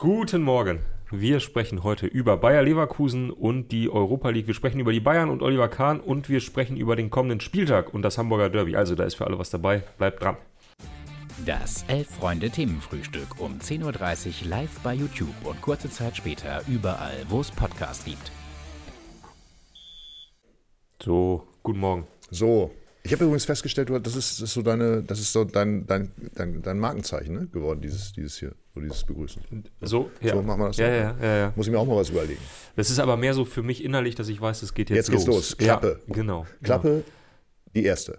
Guten Morgen. Wir sprechen heute über Bayer Leverkusen und die Europa League. Wir sprechen über die Bayern und Oliver Kahn und wir sprechen über den kommenden Spieltag und das Hamburger Derby. Also da ist für alle was dabei. Bleibt dran. Das Elf-Freunde-Themenfrühstück um 10.30 Uhr live bei YouTube und kurze Zeit später überall, wo es Podcasts gibt. So, guten Morgen. So, ich habe übrigens festgestellt, das ist, das ist so deine, das ist so dein, dein, dein, dein Markenzeichen ne? geworden, dieses, dieses hier, so dieses Begrüßen. So, ja. So machen wir das Ja, ja, ja, ja. Muss ich mir auch mal was überlegen. Das ist aber mehr so für mich innerlich, dass ich weiß, es geht jetzt, Jetzt geht's los. Klappe. Ja, genau. Klappe, die erste.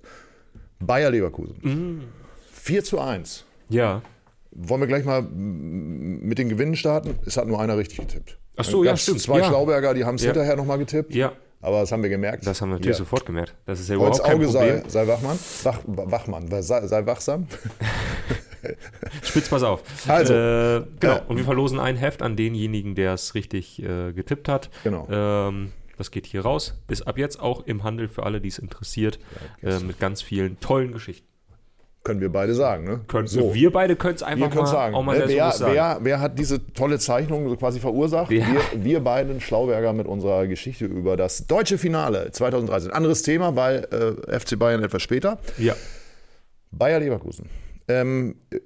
Bayer Leverkusen. Mhm. 4 zu 1. Ja. Wollen wir gleich mal mit den Gewinnen starten? Es hat nur einer richtig getippt. Ach so, ja, stimmt. Zwei Ja. Schlauberger, die haben es Ja. hinterher nochmal getippt. Ja, Aber das haben wir gemerkt. das haben wir natürlich Ja. sofort gemerkt. Das ist ja Holz überhaupt kein Auge sei, Problem. sei Wachmann. Wach, Wachmann, sei, sei wachsam. Spitz, pass auf. Also, äh, genau. äh, und wir verlosen ein Heft an denjenigen, der es richtig äh, getippt hat. Genau. Ähm, das geht hier raus. Ist ab jetzt auch im Handel für alle, die es interessiert, äh, mit ganz vielen tollen Geschichten. Können wir beide sagen, ne? Können, so. Wir beide können es einfach mal, sagen, auch mal ne, wer, sagen. wer, wer hat diese tolle Zeichnung so quasi verursacht? Ja. Wir, wir beiden Schlauberger mit unserer Geschichte über das deutsche Finale 2013. Anderes Thema, weil äh, FC Bayern etwas später. Ja. Bayer Leverkusen. Ähm, äh,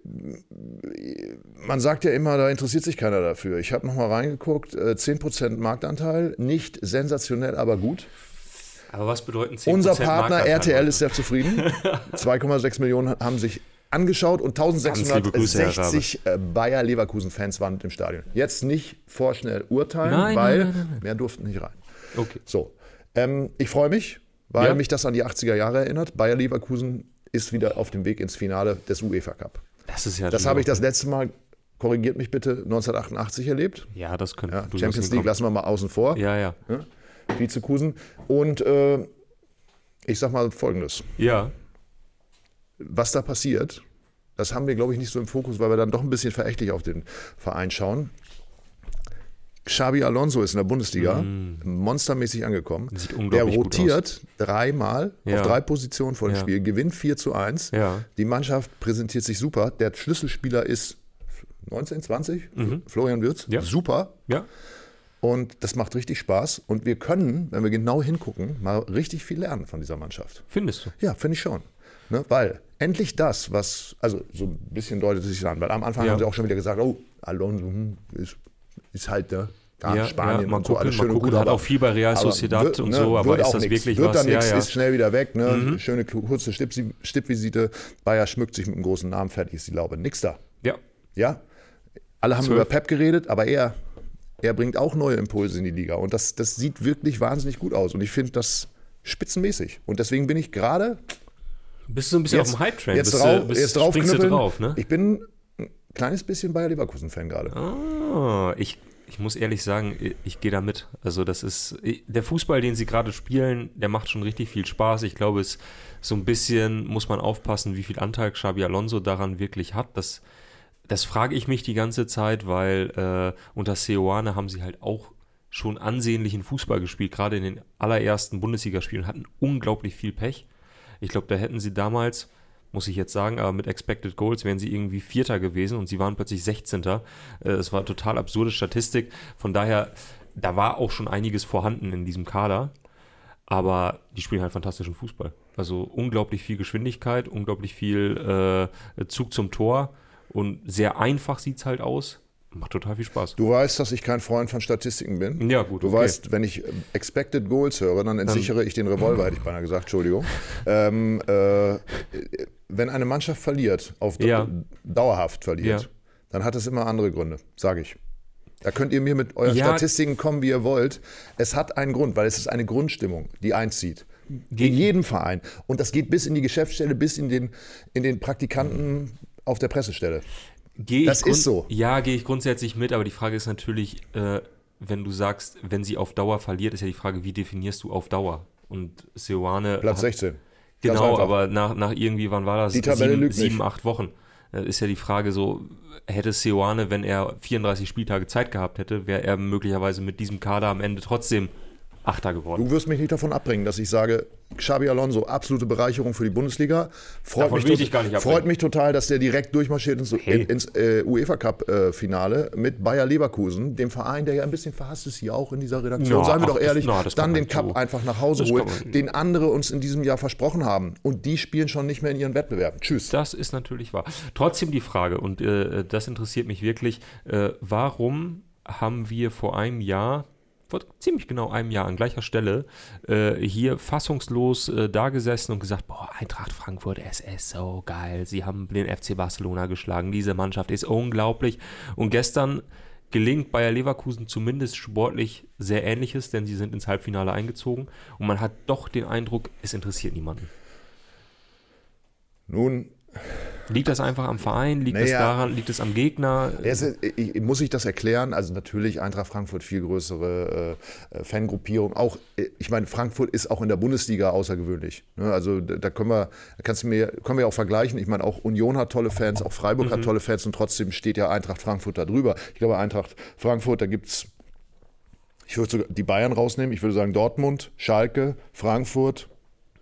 man sagt ja immer, da interessiert sich keiner dafür. Ich habe nochmal reingeguckt, äh, 10% Marktanteil, nicht sensationell, aber gut. Aber was bedeuten 10% Unser Partner RTL ist sehr zufrieden. 2,6 Millionen haben sich angeschaut und liebe Grüße, Herr 1660 äh, Bayer Leverkusen-Fans waren im Stadion. Jetzt nicht vorschnell urteilen, Nein, weil nein, nein, mehr durften nicht rein. Okay. So, ähm, ich freue mich, weil Ja. mich das an die 80er Jahre erinnert. Bayer Leverkusen ist wieder auf dem Weg ins Finale des UEFA Cup. Das ist ja Das habe ich das letzte Mal, korrigiert mich bitte, 1988 erlebt. Ja, das könnte Ja, Champions League hinkommen. lassen wir mal außen vor. Ja, ja. Vizekusen. Und äh, ich sag mal folgendes. Ja. was da passiert, das haben wir, glaube ich, nicht so im Fokus, weil wir dann doch ein bisschen verächtlich auf den Verein schauen. Xabi Alonso ist in der Bundesliga monstermäßig angekommen. Mm. Sieht Der unglaublich gut rotiert dreimal Ja. auf drei Positionen vor dem Ja. Spiel, gewinnt 4 zu 1. Ja. Die Mannschaft präsentiert sich super. Der Schlüsselspieler ist 19, 20, Florian Würz. Mhm. Ja. Super. Ja. Und das macht richtig Spaß. Und wir können, wenn wir genau hingucken, mal richtig viel lernen von dieser Mannschaft. Findest du? Ja, finde ich schon. Ne? Weil endlich das, was, also so ein bisschen deutet es sich an, weil am Anfang Ja. haben sie auch schon wieder gesagt, oh, Alonso hm, ist, ist halt ne, da Ja, Spanien ja, und so, gucken, alles schön und gucken. gut. Hat aber- auch viel bei Real Sociedad und ne, so, aber ist das nix. wirklich wird was? dann nichts, Ja, ja. ist schnell wieder weg. Ne? Schöne kurze Stipp, Stippvisite. Bayer schmückt sich mit einem großen Namen, fertig ist die Laube. Nix da. Ja. Ja? Alle haben Zwölf. über Pep geredet, aber er, er bringt auch neue Impulse in die Liga. Und das, das sieht wirklich wahnsinnig gut aus. Und ich finde das spitzenmäßig. Und deswegen bin ich gerade Bist du ein bisschen auf dem Hype-Train? Jetzt, drauf, bist, jetzt drauf drauf, ne? Ich bin ein kleines bisschen Bayer Leverkusen-Fan gerade. Ah, ich, ich muss ehrlich sagen, ich, ich gehe da mit. Also das ist, der Fußball, den sie gerade spielen, der macht schon richtig viel Spaß. Ich glaube, es so ein bisschen muss man aufpassen, wie viel Anteil Xabi Alonso daran wirklich hat. Das, das frage ich mich die ganze Zeit, weil äh, unter Seoane haben sie halt auch schon ansehnlichen Fußball gespielt, gerade in den allerersten Bundesligaspielen, hatten unglaublich viel Pech. Ich glaube, da hätten sie damals, muss ich jetzt sagen, aber mit Expected Goals wären sie irgendwie Vierter gewesen und sie waren plötzlich 16. Äh, Es war total absurde Statistik. Von daher, da war auch schon einiges vorhanden in diesem Kader. Aber die spielen halt fantastischen Fußball. Also unglaublich viel Geschwindigkeit, unglaublich viel äh, Zug zum Tor und sehr einfach sieht es halt aus. Macht total viel Spaß. Du weißt, dass ich kein Freund von Statistiken bin. Ja, gut, Du okay. weißt, wenn ich äh, Expected Goals höre, dann entsichere ich den Revolver, hätte ich beinahe gesagt, Entschuldigung. ähm, äh, wenn eine Mannschaft verliert, auf Ja. dauerhaft verliert, Ja. dann hat es immer andere Gründe, sage ich. Da könnt ihr mir mit euren Ja. Statistiken kommen, wie ihr wollt. Es hat einen Grund, weil es ist eine Grundstimmung, die einzieht. Ge- In jedem Verein. Und das geht bis in die Geschäftsstelle, bis in den, in den Praktikanten auf der Pressestelle. Geh Das ist so. Ja, gehe ich grundsätzlich mit, aber die Frage ist natürlich, äh, wenn du sagst, wenn sie auf Dauer verliert, ist ja die Frage, wie definierst du auf Dauer? Und Seoane. Platz hat- 16. Ganz Genau, aber nach, nach irgendwie, wann war das? Die Tabelle sieben, lügt nicht. sieben, acht Wochen. Äh, Ist ja die Frage so, hätte Seoane, wenn er 34 Spieltage Zeit gehabt hätte, wäre er möglicherweise mit diesem Kader am Ende trotzdem Achter geworden. Du wirst mich nicht davon abbringen, dass ich sage, Xabi Alonso, absolute Bereicherung für die Bundesliga. Freut, Davon mich, tot- dich gar nicht freut mich total, dass der direkt durchmarschiert ins, Hey. ins äh, UEFA Cup äh, mit Bayer Leverkusen, dem Verein, der ja ein bisschen verhasst ist hier auch in dieser Redaktion. Ja, Seien wir ach, doch das- ehrlich, na, das dann den Cup so. einfach nach Hause Das holen, den andere uns in diesem Jahr versprochen haben. Und die spielen schon nicht mehr in ihren Wettbewerben. Tschüss. Das ist natürlich wahr. Trotzdem die Frage, und äh, das interessiert mich wirklich, äh, warum haben wir vor einem Jahr, vor ziemlich genau einem Jahr an gleicher Stelle, äh, hier fassungslos äh, da und gesagt, boah, Eintracht Frankfurt, es ist so geil, sie haben den FC Barcelona geschlagen, diese Mannschaft ist unglaublich. Und gestern gelingt Bayer Leverkusen zumindest sportlich sehr ähnliches, denn sie sind ins Halbfinale eingezogen und man hat doch den Eindruck, es interessiert niemanden. Nun, Liegt das einfach am Verein? Liegt es Naja. daran? Liegt es am Gegner? Ist, muss ich das erklären? Also natürlich Eintracht Frankfurt viel größere äh, Fangruppierung. Auch, äh, ich meine, Frankfurt ist auch in der Bundesliga außergewöhnlich. Ne? Also da, können wir, da kannst du mir, können wir auch vergleichen. Ich meine, auch Union hat tolle Fans, auch Freiburg hat tolle Fans und trotzdem steht ja Eintracht Frankfurt da drüber. Ich glaube, Eintracht Frankfurt, da gibt es, ich würde sogar die Bayern rausnehmen. Ich würde sagen Dortmund, Schalke, Frankfurt.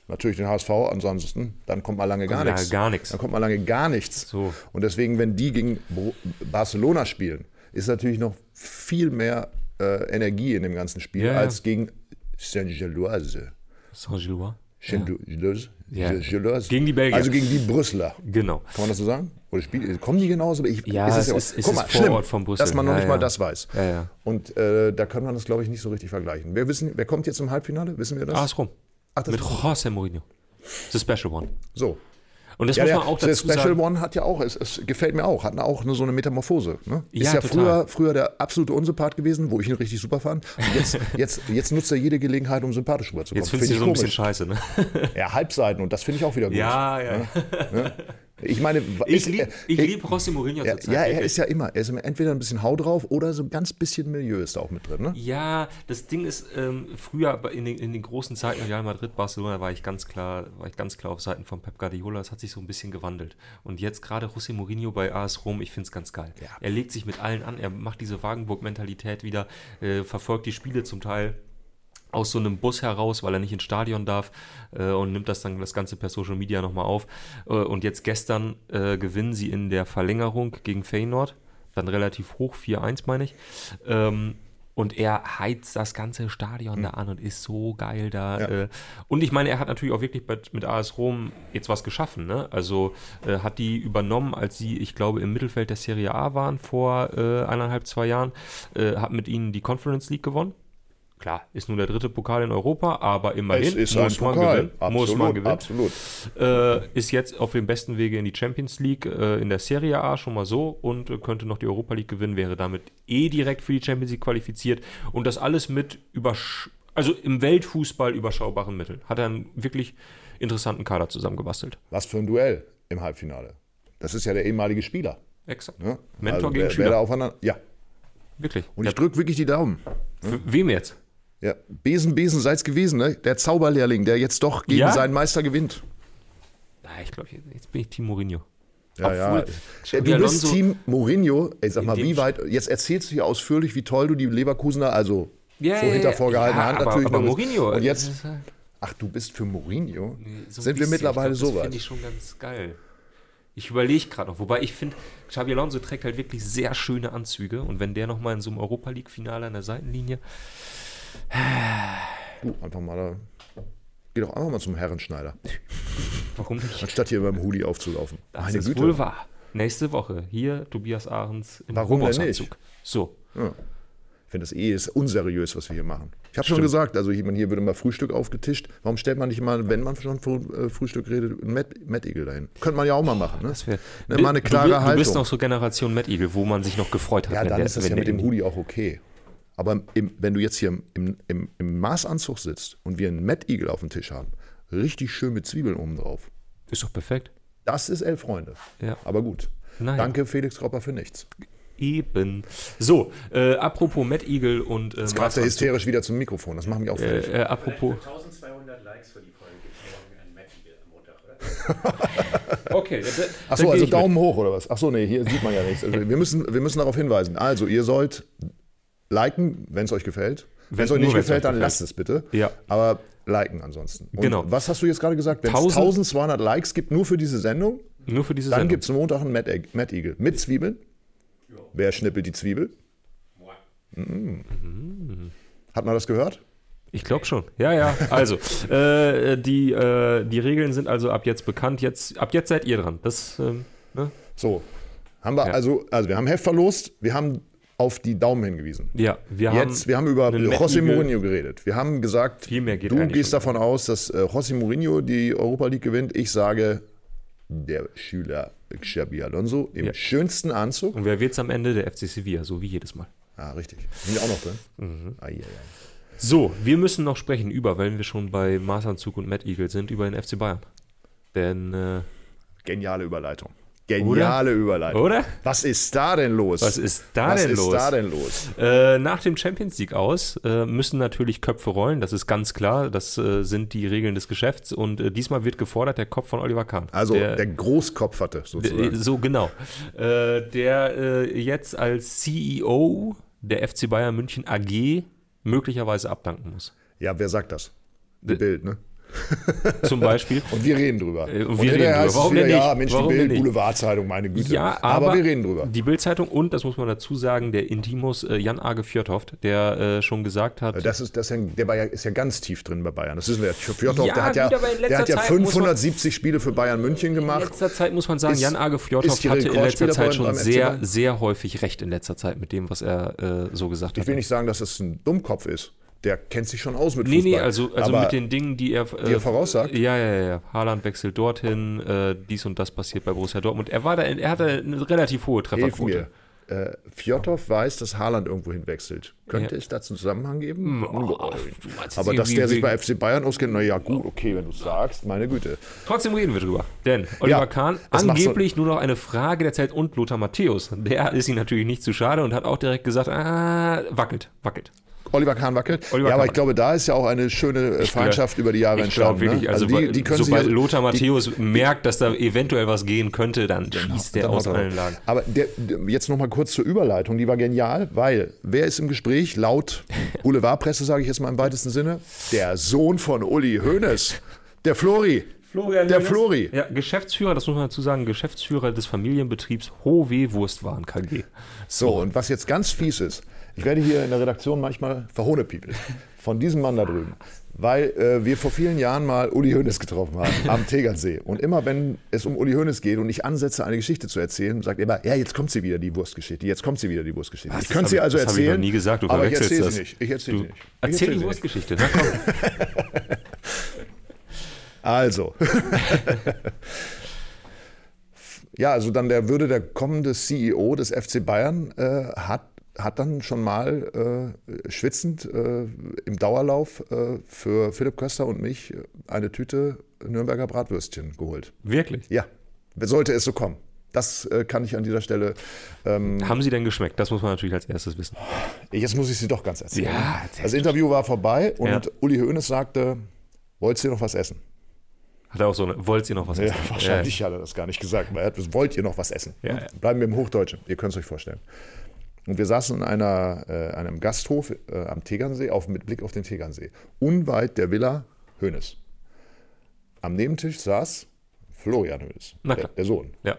Natürlich den HSV, ansonsten, dann kommt mal lange gar lange nichts. gar nichts. Dann kommt mal lange gar nichts. So. Und deswegen, wenn die gegen Barcelona spielen, ist natürlich noch viel mehr äh, Energie in dem ganzen Spiel Ja, ja. als gegen Saint-Gilloise. Saint-Gilloise? Saint-Gilloise? Ja. Gegen die Belgier. Also gegen die Brüsseler. Genau. Kann man das so sagen? Oder spiel, kommen die genauso? Ich, Ja, ist es ja auch- ist- es Guck ist mal, Vorort schlimm, von Brüssel. dass man noch Ja, nicht ja. mal das weiß. Ja, ja. Und äh, da kann man das, glaube ich, nicht so richtig vergleichen. Wer, wissen, wer kommt jetzt im Halbfinale? Wissen wir das? AS Rom. Ach, Mit José Mourinho. The Special One. So. Und das Ja, muss der, man auch der dazu Special sagen. One hat ja auch, es, es gefällt mir auch, hat auch nur so eine Metamorphose. Ne? Ja, ist ja total. früher, früher der absolute Unsympath gewesen, wo ich ihn richtig super fand. Und jetzt, jetzt, jetzt nutzt er jede Gelegenheit, um sympathisch rüberzukommen. Jetzt findest du Find so ein ich bisschen scheiße, ne? Ja, Halbseiten und das finde ich auch wieder gut. Ja, ja. Ich meine, Ich ist- liebe äh, ich lieb José Mourinho ja, zurzeit. ja, er ist ja immer, er ist entweder ein bisschen Hau drauf oder so ein ganz bisschen Milieu ist da auch mit drin. Ne? Ja, das Ding ist, ähm, früher in den, in den großen Zeiten Real Madrid, Barcelona war ich ganz klar, war ich ganz klar auf Seiten von Pep Guardiola. Das hat sich so ein bisschen gewandelt. Und jetzt gerade José Mourinho bei AS Rom, ich finde es ganz geil. Er legt sich mit allen an, er macht diese Wagenburg-Mentalität wieder, äh, verfolgt die Spiele zum Teil aus so einem Bus heraus, weil er nicht ins Stadion darf äh, und nimmt das dann das Ganze per Social Media nochmal auf. Äh, und jetzt gestern äh, gewinnen sie in der Verlängerung gegen Feyenoord, dann relativ hoch, 4-1 meine ich. Ähm, und er heizt das ganze Stadion da an und ist so geil da. Ja. Äh, und ich meine, er hat natürlich auch wirklich mit AS Rom jetzt was geschaffen. Ne? Also äh, hat die übernommen, als sie, ich glaube, im Mittelfeld der Serie A waren vor äh, eineinhalb, zwei Jahren, äh, hat mit ihnen die Conference League gewonnen. Klar, ist nur der dritte Pokal in Europa, aber immerhin muss, man Pokal. gewinnen, muss man Absolut, gewinnen. absolut. Äh, ist jetzt auf dem besten Wege in die Champions League, äh, in der Serie A schon mal so und äh, könnte noch die Europa League gewinnen, wäre damit eh direkt für die Champions League qualifiziert und das alles mit übersch also im Weltfußball überschaubaren Mitteln. Hat er einen wirklich interessanten Kader zusammengebastelt. Was für ein Duell im Halbfinale. Das ist ja der ehemalige Spieler. Exakt. Ne? Mentor Also gegen wer, Schüler. wer da aufeinander, ja. Wirklich. Und ich drücke wirklich die Daumen. für wem jetzt? Ja, Besen, Besen, seid's gewesen, ne? Der Zauberlehrling, der jetzt doch gegen Ja? seinen Meister gewinnt. Na, ich glaube, jetzt bin ich Team Mourinho. Ja, Obwohl, ja. Xabi Du bist Alonso- Team Mourinho. Ey, sag mal, wie weit, jetzt erzählst du hier ausführlich, wie toll du die Leverkusener, also Ja, so hinter vorgehaltener ja, Hand aber, natürlich. aber. Mourinho. Und das jetzt, halt- ach, du bist für Mourinho? So ein Sind wir mittlerweile glaub, so Das weit? finde ich schon ganz geil. Ich überlege gerade noch, wobei ich finde, Xabi Alonso trägt halt wirklich sehr schöne Anzüge und wenn der nochmal in so einem Europa League-Finale an der Seitenlinie. Du, einfach mal da. Geh doch einfach mal zum Herrenschneider, Warum nicht? anstatt hier beim Hoodie aufzulaufen. Das Meine ist Güte. wohl wahr. Nächste Woche hier Tobias Ahrens im Warum denn nicht? So. Ich finde das eh ist unseriös, was wir hier machen. Ich habe schon gesagt, also hier, hier wird immer Frühstück aufgetischt. Warum stellt man nicht mal, wenn man schon von äh, Frühstück redet, einen Mettigel dahin? Könnte man ja auch mal machen. Ne? Das wär, Ne, mal eine klare du, du Haltung. bist noch so Generation Eagle, wo man sich noch gefreut hat. ja, wenn dann der- ist das ja mit dem Hoodie auch okay. Aber im, wenn du jetzt hier im, im, im Maßanzug sitzt und wir einen Mettigel auf dem Tisch haben, richtig schön mit Zwiebeln oben drauf, Ist doch perfekt. das ist elf Freunde. Ja. Aber gut. Naja. Danke, Felix Kropper, für nichts. Eben. So, äh, apropos Matt Eagle und. Äh, Greift er hysterisch wieder zum Mikrofon. Das macht mich auch fertig. Äh, äh, apropos. 1200 Likes für die Folge gibt es morgen ein Matt am Montag, oder? Okay. Achso, also ich mit. Daumen hoch oder was? Achso, nee, hier sieht man ja nichts. Also wir, müssen, wir müssen darauf hinweisen. Also, ihr sollt liken, wenn es euch gefällt. Wenn es euch nicht gefällt, euch dann gefällt. lasst es bitte. Ja. Aber liken ansonsten. Und Genau. Was hast du jetzt gerade gesagt? Wenn es 1000 1200 Likes gibt, nur für diese Sendung, Nur für diese dann Sendung. gibt es Montag einen Mad, Egg- Mad Eagle mit Zwiebeln. Wer schnippelt die Zwiebel? Mhm. Hat man das gehört? Ich glaube schon. Ja, ja. Also, äh, die, äh, die Regeln sind also ab jetzt bekannt. Jetzt, ab jetzt seid ihr dran. Das, ähm, ne? So. Haben wir Ja. also, also wir haben Heft verlost, wir haben auf die Daumen hingewiesen. Ja, wir Jetzt, haben. wir haben über José. Mourinho geredet. Wir haben gesagt, du gehst davon aus, dass äh, José Mourinho die Europa League gewinnt. Ich sage, der Schüler Xabi Alonso im Ja. schönsten Anzug. Und wer wird's am Ende? Der FC Sevilla, so wie jedes Mal. Ah, richtig. Sind die auch noch drin? Mhm. Ah, ja, ja. So, wir müssen noch sprechen über, weil wir schon bei Maßanzug und Mad Eagle sind, über den FC Bayern. Denn, äh, Geniale Überleitung. Geniale Überleitung. oder? Was ist da denn los? Was ist da Was denn ist los? da denn los? Äh, nach dem Champions League aus äh, müssen natürlich Köpfe rollen, das ist ganz klar. Das äh, sind die Regeln des Geschäfts. Und äh, diesmal wird gefordert der Kopf von Oliver Kahn. Also der, der, Großkopf hatte sozusagen. so genau. Äh, der äh, jetzt als CEO der FC Bayern München AG möglicherweise abdanken muss. Ja, wer sagt das? Die Bild, ne? Zum Beispiel. Und wir reden drüber. Äh, und und wir reden drüber. Warum wieder, denn Ja, nicht? Mensch, Warum die Bild? Boulevardzeitung, meine Güte. Ja, aber, wir reden drüber. Die Bildzeitung und, das muss man dazu sagen, der Intimus äh, Jan Age Fjordhoft, der äh, schon gesagt hat, Das ist, das ist ja, der Bayern ist ja ganz tief drin bei Bayern. Das wissen wir ja. Fjordhoff, Ja, der hat ja, aber in der hat ja Zeit muss man- 570 Spiele für Bayern München in gemacht. letzter Zeit muss man sagen, Ist- Jan Age Fjordhoft hatte in letzter Zeit schon sehr, sehr häufig recht in letzter Zeit mit dem, was er äh, so gesagt Ich hat. will nicht sagen, dass das ein Dummkopf ist. Der kennt sich schon aus mit Nee, Fußball. nee, also, also mit den Dingen, die er, äh, die er voraussagt? Ja, ja, ja. Haaland wechselt dorthin, äh, dies und das passiert bei Borussia Dortmund. Er war da, er hatte eine relativ hohe Trefferquote. mir. Äh, Fjordhoff weiß, dass Haaland irgendwo hinwechselt. Könnte Ja. es da einen Zusammenhang geben? Oh, Aber dass der sich bei FC Bayern auskennt, na ja, gut, okay, wenn du es sagst, meine Güte. Trotzdem reden wir drüber. Denn Oliver Ja, Kahn, angeblich nur noch eine Frage der Zeit und Lothar Matthäus. Der ist ihm natürlich nicht zu schade und hat auch direkt gesagt, ah, wackelt, wackelt. Oliver Kahn wackelt. Oliver ja, aber Kahn ich glaube, da ist ja auch eine schöne äh, Feindschaft über die Jahre Ich entstanden. glaube wirklich, ne? also, die, die können sich sobald ja- Lothar die- Matthäus merkt, dass da eventuell was gehen könnte, dann schießt der Dann aus allen. Lagen. Aber der, der, jetzt noch mal kurz zur Überleitung, die war genial, weil wer ist im Gespräch? Laut Boulevardpresse, sage ich jetzt mal im weitesten Sinne, der Sohn von Uli Hoeneß, der Flori. Florian Der. Flori. Ja, Geschäftsführer, das muss man dazu sagen, Geschäftsführer des Familienbetriebs Howe Wurstwaren KG. So, und was jetzt ganz fies ist, ich werde hier in der Redaktion manchmal verhohnepiepelt von diesem Mann da drüben, weil äh, wir vor vielen Jahren mal Uli Hoeneß getroffen haben am Tegernsee. Und immer wenn es um Uli Hoeneß geht und ich ansetze, eine Geschichte zu erzählen, sagt er immer, ja, jetzt kommt sie wieder, die Wurstgeschichte, jetzt kommt sie wieder, die Wurstgeschichte. Was? ich Das könnte sie also das hab ich noch erzählen, nie gesagt, du aber ich erzähle das. sie nicht. Ich erzähle sie nicht. Ich erzähl erzähl die. Wurstgeschichte. Na komm. Also. ja, also dann der würde der kommende CEO des FC Bayern äh, hat, hat dann schon mal äh, schwitzend äh, im Dauerlauf äh, für Philipp Köster und mich eine Tüte Nürnberger Bratwürstchen geholt. Wirklich? Ja, sollte es so kommen. Das äh, kann ich an dieser Stelle. Ähm, Haben sie denn geschmeckt? Das muss man natürlich als erstes wissen. jetzt muss ich sie doch ganz erzählen. Ja, das Interview war vorbei und Ja. Uli Hoeneß sagte, wolltest du noch was essen? Hat er auch so eine, wollt ihr noch was Ja, essen? wahrscheinlich hat er das gar nicht gesagt, weil er hat wollt ihr noch was essen? Ja, ja. Bleiben wir im Hochdeutschen, ihr könnt es euch vorstellen. Und wir saßen in einer, äh, einem Gasthof äh, am Tegernsee, auf, mit Blick auf den Tegernsee, unweit der Villa Hoeneß. Am Nebentisch saß Florian Na der, der Sohn. Ja.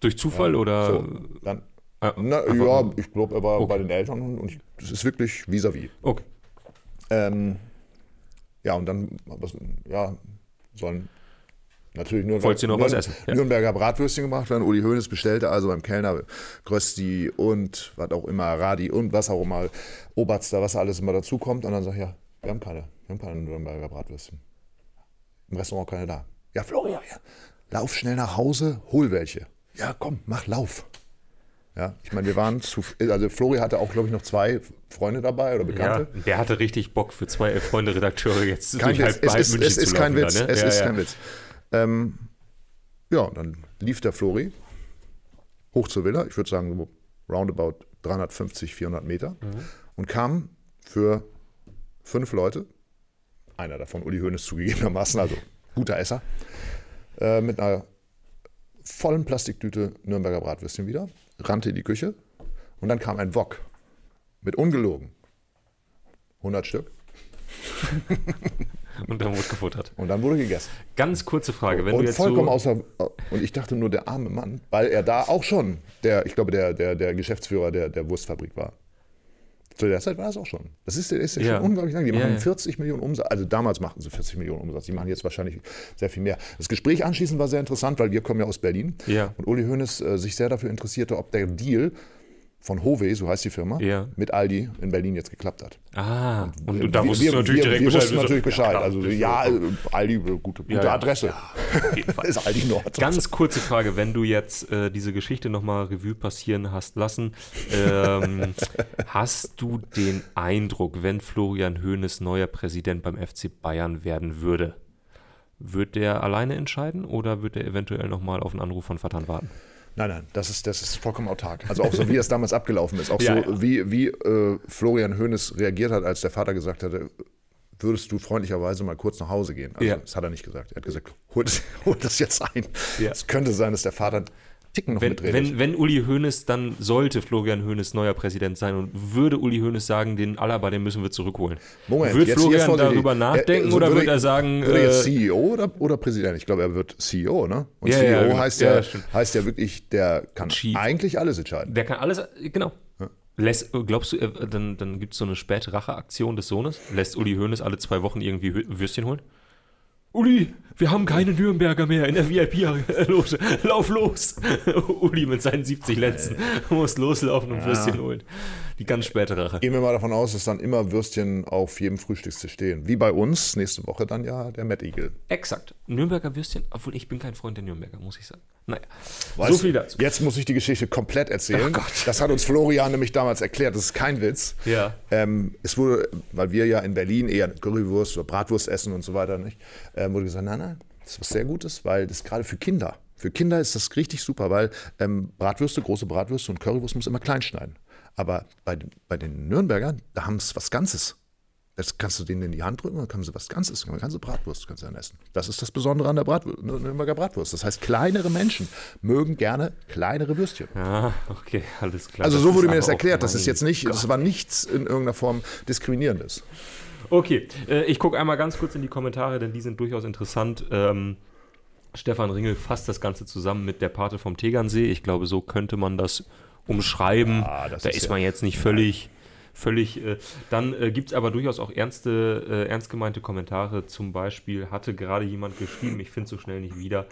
Durch Zufall oder? So, dann, Ah, na, ja, ich glaube, er war Okay. bei den Eltern und, ich, das ist wirklich vis-à-vis. Okay. Ähm, ja, und dann was, ja, sollen natürlich nur Wolltest du noch was essen? Ja. Nürnberger Bratwürstchen gemacht werden. Uli Hoeneß bestellte also beim Kellner Grösti und was auch immer, Radi und was auch immer, Oberster, was alles immer dazu kommt. Und dann sag ich, ja, wir haben keine, wir haben keine Nürnberger Bratwürstchen. Im Restaurant keine da. Ja, Florian, ja. lauf schnell nach Hause, hol welche. Ja, komm, mach Lauf. Ja, ich meine, wir waren zu, also Flori hatte auch, glaube ich, noch zwei Freunde dabei oder Ja, Bekannte. der hatte richtig Bock für zwei Freunde Redakteure jetzt Kein durch Witz. halb, Es halb ist, München es ist zu kein Witz. da, ne? Es ja, ist ja. kein Witz. Ähm, ja, und dann lief der Flori hoch zur Villa, ich würde sagen so roundabout 350, 400 Meter Mhm. und kam für fünf Leute, einer davon Uli Hoeneß zugegebenermaßen, also guter Esser, äh, mit einer vollen Plastiktüte Nürnberger Bratwürstchen wieder, rannte in die Küche und dann kam ein Wok mit ungelogen 100 Stück. Und dann wurde gefuttert. Und dann wurde gegessen. Ganz kurze Frage, wenn du und jetzt vollkommen so, außer. Und ich dachte nur, der arme Mann, weil er da auch schon, der, ich glaube, der, der, der Geschäftsführer der, der Wurstfabrik war. Zu der Zeit war es auch schon. Das ist, ist ja Ja. schon unglaublich lang. Die Ja, machen ja. 40 Millionen Umsatz. Also damals machten sie 40 Millionen Umsatz. Die machen jetzt wahrscheinlich sehr viel mehr. Das Gespräch anschließend war sehr interessant, weil wir kommen ja aus Berlin. Ja. Und Uli Hoeneß äh, sich sehr dafür interessierte, ob der Deal von Hove, so heißt die Firma, Ja. mit Aldi in Berlin jetzt geklappt hat. Ah, und, und da wir, wusstest wir, du natürlich wir, direkt wir Bescheid. wussten natürlich Bescheid. klar, also ja, äh, Aldi, äh, gute, gute Ja, ja. Adresse. ist Aldi Nord. Ganz kurze Frage, wenn du jetzt äh, diese Geschichte nochmal Revue passieren hast lassen, ähm, hast du den Eindruck, wenn Florian Hoeneß neuer Präsident beim FC Bayern werden würde, wird der alleine entscheiden oder wird er eventuell nochmal auf einen Anruf von Vatan warten? Nein, nein, das ist, das ist vollkommen autark. Also auch so, wie es damals abgelaufen ist. Auch Ja, so, ja. wie, wie äh, Florian Hoeneß reagiert hat, als der Vater gesagt hatte, würdest du freundlicherweise mal kurz nach Hause gehen? Also, Ja. Das hat er nicht gesagt. Er hat gesagt, hol das, hol das jetzt ein. Es könnte sein, dass der Vater Ticken noch Wenn, mitredet. wenn, wenn Uli Hoeneß, dann sollte Florian Hoeneß neuer Präsident sein und würde Uli Hoeneß sagen, den Alaba, den müssen wir zurückholen. Moment, wird jetzt- Florian jetzt darüber nachdenken Er- so oder würde wird er sagen, Würde er jetzt äh, CEO oder, oder Präsident? Ich glaube, er wird CEO, ne? Und Ja, CEO ja, genau. heißt, Ja, heißt ja wirklich, der kann Chief. eigentlich alles entscheiden. Der kann alles, genau. Lässt, glaubst du, dann, dann gibt es so eine späte Racheaktion des Sohnes? Lässt Uli Hoeneß alle zwei Wochen irgendwie Würstchen holen? Uli, wir haben keine Nürnberger mehr in der VIP-Loge. Lauf los! Uli mit seinen 70 Letzten muss loslaufen und Würstchen holen. Die ganz späte Rache. Gehen wir mal davon aus, dass dann immer Würstchen auf jedem Frühstückstisch stehen. Wie bei uns, nächste Woche dann ja der Matt Eagle. Exakt. Nürnberger Würstchen, obwohl ich bin kein Freund der Nürnberger, muss ich sagen. Naja, Weißt so viel dazu. Jetzt muss ich die Geschichte komplett erzählen. Oh Gott. Das hat uns Florian nämlich damals erklärt. Das ist kein Witz. Ja. Ähm, es wurde, weil wir ja in Berlin eher Currywurst oder Bratwurst essen und so weiter, nicht, ähm, wurde gesagt, nein, nein, das ist was sehr Gutes, weil das gerade für Kinder. Für Kinder ist das richtig super, weil ähm, Bratwürste, große Bratwürste und Currywurst muss immer klein schneiden. Aber bei, den- bei den Nürnbergern, da haben es was Ganzes. Das kannst du denen in die Hand drücken, dann haben sie was Ganzes, eine ganze Bratwurst kannst du dann essen. Das ist das Besondere an der Bratwurst, Nürnberger Bratwurst. Das heißt, kleinere Menschen mögen gerne kleinere Würstchen. Ah, okay, alles klar. Also so wurde mir das erklärt. Das ist jetzt nicht, das war nichts in irgendeiner Form diskriminierendes. Okay, äh, ich gucke einmal ganz kurz in die Kommentare, denn die sind durchaus interessant. Ähm, Stefan Ringel fasst das Ganze zusammen mit der Pate vom Tegernsee. Ich glaube, so könnte man das umschreiben. Ja, das da ist ist ja- man jetzt nicht völlig. Völlig, äh, dann äh, gibt es aber durchaus auch ernste, äh, ernst gemeinte Kommentare. Zum Beispiel hatte gerade jemand geschrieben, ich finde es so schnell nicht wieder,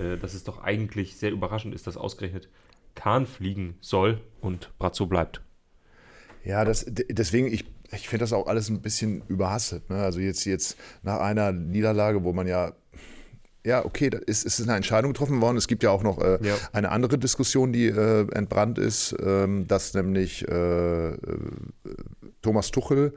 äh, dass es doch eigentlich sehr überraschend ist, dass ausgerechnet Kahn fliegen soll und Brazzo bleibt. Ja, das, deswegen, ich, ich finde das auch alles ein bisschen überhastet. Ne? Also jetzt, jetzt nach einer Niederlage, wo man ja, ja, okay, da ist, es ist eine Entscheidung getroffen worden. Es gibt ja auch noch äh, Ja. eine andere Diskussion, die äh, entbrannt ist, ähm, dass nämlich äh, äh, Thomas Tuchel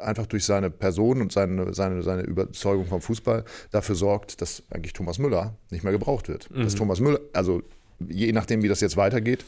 einfach durch seine Person und seine, seine, seine Überzeugung vom Fußball dafür sorgt, dass eigentlich Thomas Müller nicht mehr gebraucht wird. Dass Thomas Müller, also je nachdem, wie das jetzt weitergeht,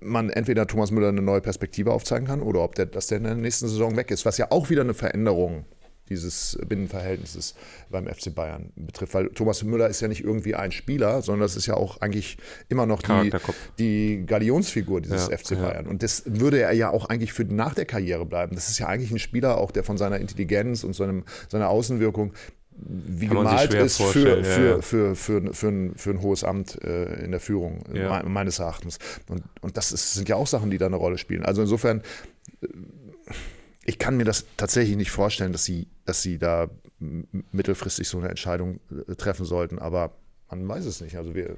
man entweder Thomas Müller eine neue Perspektive aufzeigen kann oder ob der, dass der in der nächsten Saison weg ist, was ja auch wieder eine Veränderung dieses Binnenverhältnisses beim FC Bayern betrifft, weil Thomas Müller ist ja nicht irgendwie ein Spieler, sondern das ist ja auch eigentlich immer noch die, die Galionsfigur dieses Ja, FC ja. Bayern. Und das würde er ja auch eigentlich für nach der Karriere bleiben. Das ist ja eigentlich ein Spieler auch, der von seiner Intelligenz und seinem, seiner Außenwirkung wie Kann gemalt ist für, für, ja, ja. für, für, für, ein, für ein hohes Amt äh, in der Führung, Ja. me- meines Erachtens. Und, und das ist, sind ja auch Sachen, die da eine Rolle spielen. Also insofern, äh, ich kann mir das tatsächlich nicht vorstellen, dass sie, dass sie da mittelfristig so eine Entscheidung äh, treffen sollten, aber man weiß es nicht. Also wir,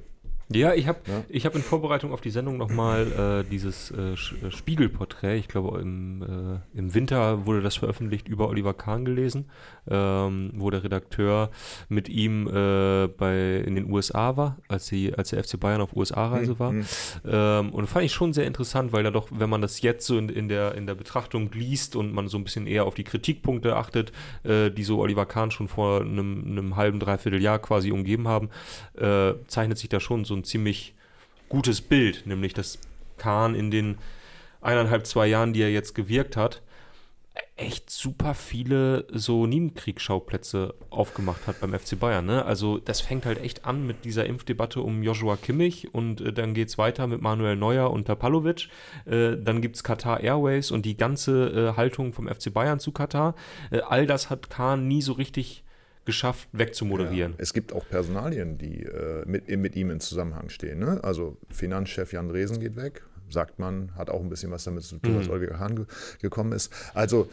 Ja, ich habe Ja. ich hab in Vorbereitung auf die Sendung nochmal äh, dieses äh, äh, Spiegelporträt, ich glaube im, äh, im Winter wurde das veröffentlicht, über Oliver Kahn gelesen, ähm, wo der Redakteur mit ihm äh, bei, in den USA war, als, sie, als der FC Bayern auf USA-Reise war. Ähm, und fand ich schon sehr interessant, weil da doch, wenn man das jetzt so in, in, der, in der Betrachtung liest und man so ein bisschen eher auf die Kritikpunkte achtet, äh, die so Oliver Kahn schon vor einem, einem halben, dreiviertel Jahr quasi umgeben haben, äh, zeichnet sich da schon so ein ziemlich gutes Bild, nämlich dass Kahn in den eineinhalb, zwei Jahren, die er jetzt gewirkt hat, echt super viele so Nebenkriegsschauplätze aufgemacht hat beim FC Bayern. Ne? Also das fängt halt echt an mit dieser Impfdebatte um Joshua Kimmich und äh, dann geht es weiter mit Manuel Neuer und Tapalovic. Äh, dann gibt es Qatar Airways und die ganze äh, Haltung vom FC Bayern zu Katar. Äh, all das hat Kahn nie so richtig geschafft, wegzumoderieren. Ja, es gibt auch Personalien, die äh, mit, mit ihm in Zusammenhang stehen. Ne? Also Finanzchef Jan Dresen geht weg, sagt man, hat auch ein bisschen was damit zu tun, mhm. dass Oliver Hahn ge gekommen ist. Also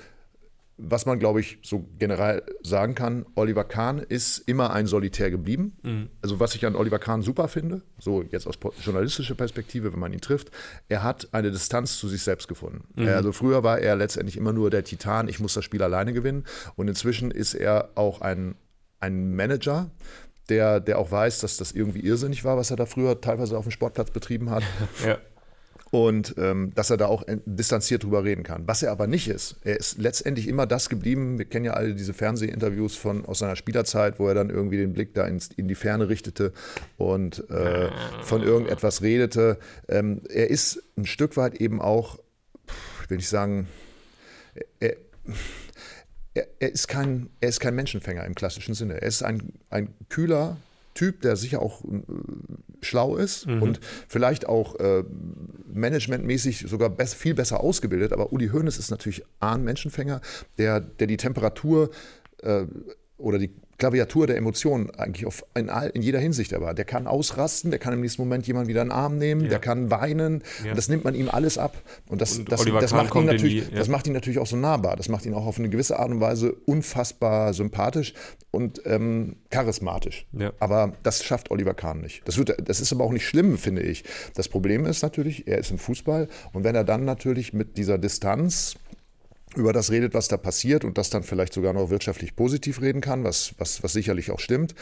was man, glaube ich, so generell sagen kann, Oliver Kahn ist immer ein Solitär geblieben. Mhm. Also was ich an Oliver Kahn super finde, so jetzt aus journalistischer Perspektive, wenn man ihn trifft, er hat eine Distanz zu sich selbst gefunden. Mhm. Also früher war er letztendlich immer nur der Titan, ich muss das Spiel alleine gewinnen. Und inzwischen ist er auch ein ein Manager, der, der auch weiß, dass das irgendwie irrsinnig war, was er da früher teilweise auf dem Sportplatz betrieben hat. ja. Und ähm, dass er da auch distanziert drüber reden kann. Was er aber nicht ist, er ist letztendlich immer das geblieben. Wir kennen ja alle diese Fernsehinterviews von, aus seiner Spielerzeit, wo er dann irgendwie den Blick da ins, in die Ferne richtete und äh, von irgendetwas redete. Ähm, er ist ein Stück weit eben auch, ich will nicht sagen, er, er, er, ist kein, er ist kein Menschenfänger im klassischen Sinne. Er ist ein, ein kühler Typ, der sicher auch äh, schlau ist mhm. und vielleicht auch äh, managementmäßig sogar best, viel besser ausgebildet. Aber Uli Hoeneß ist natürlich ein Menschenfänger, der, der die Temperatur äh, oder die Klaviatur der Emotionen eigentlich auf, in, all, in jeder Hinsicht aber. Der kann ausrasten, der kann im nächsten Moment jemanden wieder in den Arm nehmen, ja. der kann weinen. Ja. Und das nimmt man ihm alles ab. Und das, und das, das, macht ihn natürlich, die, ja. das macht ihn natürlich auch so nahbar. Das macht ihn auch auf eine gewisse Art und Weise unfassbar sympathisch und ähm, charismatisch. Aber das schafft Oliver Kahn nicht. Das, wird, das ist aber auch nicht schlimm, finde ich. Das Problem ist natürlich, er ist im Fußball und wenn er dann natürlich mit dieser Distanz über das redet, was da passiert und das dann vielleicht sogar noch wirtschaftlich positiv reden kann, was, was, was sicherlich auch stimmt,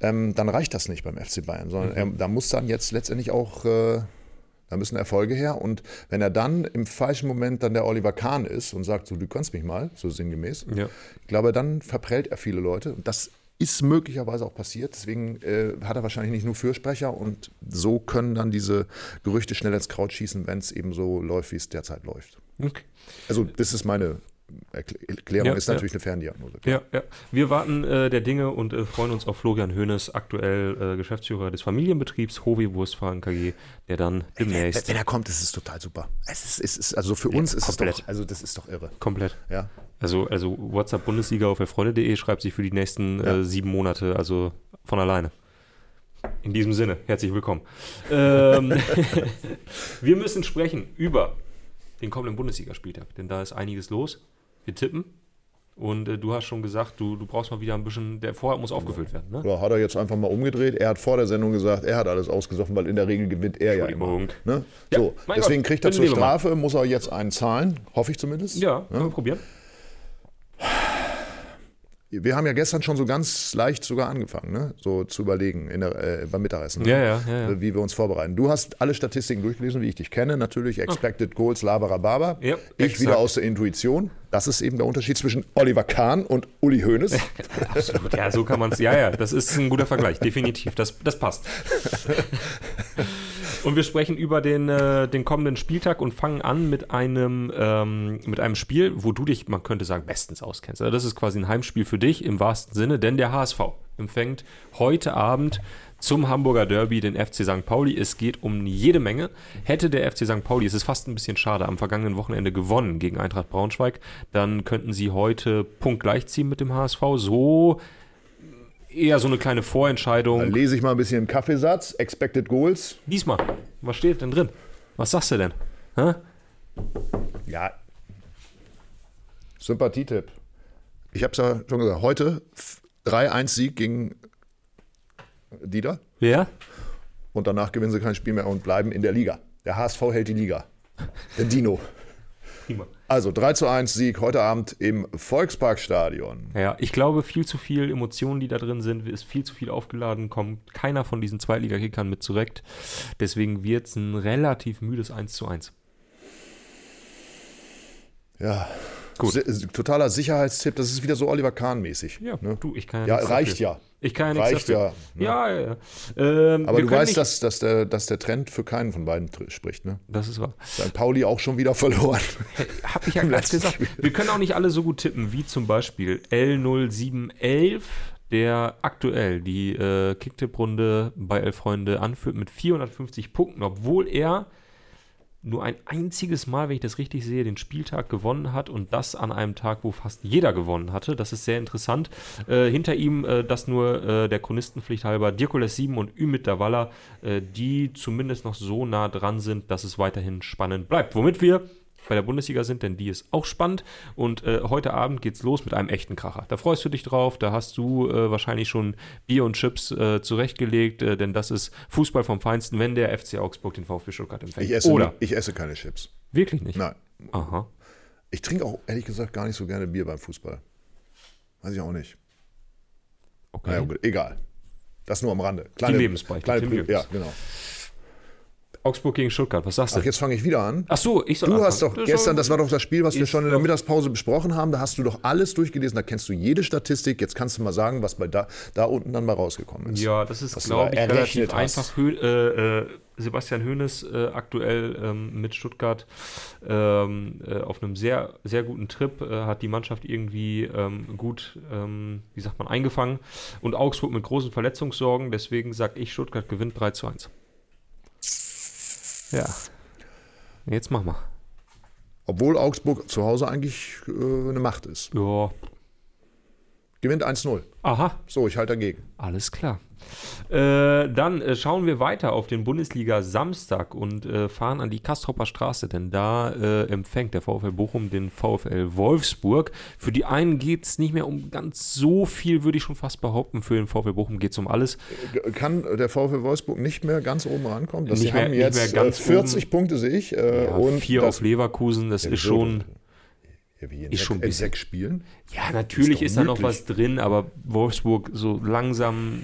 ähm, dann reicht das nicht beim FC Bayern, sondern er, da muss dann jetzt letztendlich auch, äh, da müssen Erfolge her. Und wenn er dann im falschen Moment dann der Oliver Kahn ist und sagt, so du kannst mich mal, so sinngemäß, ja. ich glaube, dann verprellt er viele Leute. Und das ist möglicherweise auch passiert. Deswegen äh, hat er wahrscheinlich nicht nur Fürsprecher und so können dann diese Gerüchte schnell ins Kraut schießen, wenn es eben so läuft, wie es derzeit läuft. Okay. Also das ist meine Erklärung, ja, ist natürlich ja. eine Ferndiagnose. Ja, ja. Wir warten äh, der Dinge und äh, freuen uns auf Florian Höhnes, aktuell äh, Geschäftsführer des Familienbetriebs Hovi Wurstfahren KG, der dann demnächst. Wenn, wenn er kommt, ist es total super. Es ist, es ist also für uns ist komplett. es doch, also das ist doch irre. Komplett. Ja. Also, also WhatsApp Bundesliga auf erfreunde.de schreibt sich für die nächsten äh, sieben Monate, also von alleine. In diesem Sinne, herzlich willkommen. ähm, wir müssen sprechen über den kommenden Bundesligaspieltag, denn da ist einiges los. Wir tippen. Und äh, du hast schon gesagt, du, du brauchst mal wieder ein bisschen, der Vorrat muss aufgefüllt werden. Ne? Ja, hat er jetzt einfach mal umgedreht. Er hat vor der Sendung gesagt, er hat alles ausgesoffen, weil in der Regel gewinnt er ja immer. Ne? Ja, so, deswegen Gott, kriegt er zur Strafe, muss er jetzt einen zahlen, hoffe ich zumindest. Ja, können wir probieren. Wir haben ja gestern schon so ganz leicht sogar angefangen, ne? so zu überlegen in der, äh, beim Mittagessen, ja, ja, ja, wie wir uns vorbereiten. Du hast alle Statistiken durchgelesen, wie ich dich kenne. Natürlich Expected Goals, Labara Baba. Ja, ich exakt. wieder aus der Intuition. Das ist eben der Unterschied zwischen Oliver Kahn und Uli Hoeneß. Absolut, ja, so kann man es. Ja, ja, das ist ein guter Vergleich, definitiv. Das, das passt. Und wir sprechen über den, äh, den kommenden Spieltag und fangen an mit einem, ähm, mit einem Spiel, wo du dich, man könnte sagen, bestens auskennst. Also das ist quasi ein Heimspiel für dich im wahrsten Sinne, denn der HSV empfängt heute Abend zum Hamburger Derby den FC St. Pauli. Es geht um jede Menge. Hätte der FC St. Pauli, es ist fast ein bisschen schade, am vergangenen Wochenende gewonnen gegen Eintracht Braunschweig, dann könnten sie heute punktgleich ziehen mit dem HSV. So eher so eine kleine Vorentscheidung. Dann lese ich mal ein bisschen im Kaffeesatz. Expected Goals. Diesmal. Was steht denn drin? Was sagst du denn? Hä? Ja. Sympathietipp. Ich habe es ja schon gesagt. Heute 3-1-Sieg gegen Dieter. Ja. Und danach gewinnen sie kein Spiel mehr und bleiben in der Liga. Der HSV hält die Liga. Der Dino. Prima. Also 3 zu 1 Sieg heute Abend im Volksparkstadion. Ja, ich glaube, viel zu viel Emotionen, die da drin sind, ist viel zu viel aufgeladen, kommt keiner von diesen Zweitligakickern mit zurecht. Deswegen wird es ein relativ müdes 1 zu 1. Ja. Gut. Totaler Sicherheitstipp, das ist wieder so Oliver Kahn-mäßig. Ja, ne? du, ich kann ja Ja, reicht dafür. ja. Ich kann ja nichts Reicht dafür. ja, Ja, ja, ja. Ähm, Aber du weißt, dass, dass, der, dass der Trend für keinen von beiden spricht. Ne? Das ist wahr. St. Pauli auch schon wieder verloren. Hab ich ja gerade gesagt. Wir können auch nicht alle so gut tippen, wie zum Beispiel L0711, der aktuell die äh, Kicktipp-Runde bei Elf Freunde anführt mit 450 Punkten, obwohl er nur ein einziges Mal, wenn ich das richtig sehe, den Spieltag gewonnen hat und das an einem Tag, wo fast jeder gewonnen hatte. Das ist sehr interessant. Äh, hinter ihm äh, das nur äh, der Chronistenpflicht halber Dirkules 7 und Ümit Davala, äh, die zumindest noch so nah dran sind, dass es weiterhin spannend bleibt. Womit wir bei der Bundesliga sind, denn die ist auch spannend. Und äh, heute Abend geht's los mit einem echten Kracher. Da freust du dich drauf, da hast du äh, wahrscheinlich schon Bier und Chips äh, zurechtgelegt, äh, denn das ist Fußball vom Feinsten, wenn der FC Augsburg den VfB Stuttgart empfängt. Ich esse, Oder ich esse keine Chips. wirklich nicht. Nein. Aha. Ich trinke auch ehrlich gesagt gar nicht so gerne Bier beim Fußball. Weiß ich auch nicht. Okay. Naja, gut, egal. Das nur am Rande. Kleine, Lebensbeichte, Kleine, Jürgens. ja, genau. Augsburg gegen Stuttgart, was sagst du? Ach, jetzt fange ich wieder an. Ach so, ich soll Du anfangen. hast doch Das gestern, das war doch das Spiel, was wir schon in der Mittagspause besprochen haben. Da hast du doch alles durchgelesen. Da kennst du jede Statistik. Jetzt kannst du mal sagen, was bei da, da unten dann mal rausgekommen ist. Ja, das ist, glaube da ich, relativ hast. einfach. Hö äh, äh, Sebastian Hoeneß äh, aktuell ähm, mit Stuttgart ähm, äh, auf einem sehr, sehr guten Trip, äh, hat die Mannschaft irgendwie ähm, gut, ähm, wie sagt man, eingefangen. Und Augsburg mit großen Verletzungssorgen. Deswegen sage ich, Stuttgart gewinnt 3 zu 1. Ja. Jetzt mach mal. Obwohl Augsburg zu Hause eigentlich äh, eine Macht ist. Ja. Gewinnt 1-0. Aha. So, ich halte dagegen. Alles klar. Äh, dann äh, schauen wir weiter auf den Bundesliga Samstag und äh, fahren an die Kastropper Straße, denn da äh, empfängt der VfL Bochum den VfL Wolfsburg. Für die einen geht es nicht mehr um ganz so viel, würde ich schon fast behaupten. Für den VfL Bochum geht es um alles. G- Kann der VfL Wolfsburg nicht mehr ganz oben rankommen? Das Nicht mehr- haben nicht jetzt mehr ganz äh, 40 oben. Punkte, sehe ich. Äh, Ja, und vier auf Leverkusen, das ist schon. Ja, wie in, ist schon in sechs Spielen. Ja, natürlich doch ist da noch was drin, aber Wolfsburg so langsam.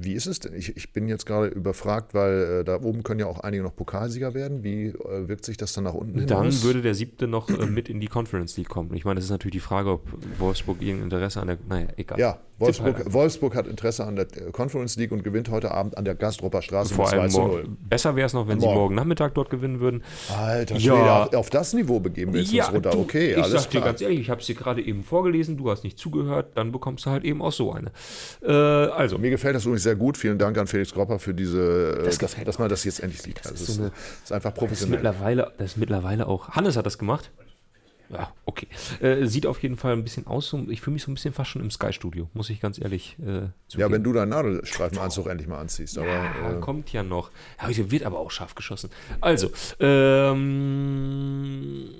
Wie ist es denn? Ich, ich bin jetzt gerade überfragt, weil äh, da oben können ja auch einige noch Pokalsieger werden. Wie äh, wirkt sich das dann nach unten Dann hinaus? würde der siebte noch äh, mit in die Conference League kommen. Ich meine, das ist natürlich die Frage, ob Wolfsburg irgendein Interesse an der. Naja, egal. ja, Wolfsburg, Wolfsburg hat Interesse an der äh, Conference League und gewinnt heute Abend an der Gastropper Straße Vor mit 2 allem zu 0. morgen. Besser wäre es noch, wenn sie Morgen. morgen Nachmittag dort gewinnen würden. Alter, Ja. Schwede, auf, auf das Niveau begeben wir jetzt uns runter. du, okay, ich alles sag dir klar. ganz ehrlich, ich habe es dir gerade eben vorgelesen, du hast nicht zugehört, dann bekommst du halt eben auch so eine. Äh, also, Mir gefällt das übrigens sehr gut. Vielen Dank an Felix Gropper für diese, äh, Das dass, man das jetzt endlich sieht. Das, ist ist, so eine- ist einfach das ist, professionell. mittlerweile, das ist mittlerweile auch. Hannes hat das gemacht. Ja, okay. Äh, sieht auf jeden Fall ein bisschen aus. Ich fühle mich so ein bisschen fast schon im Sky-Studio, muss ich ganz ehrlich äh, Ja, zugeben. wenn du deinen Nadelstreifenanzug endlich mal anziehst. Aber Ja, äh, kommt ja noch. Ja, heute wird aber auch scharf geschossen. Also, ähm.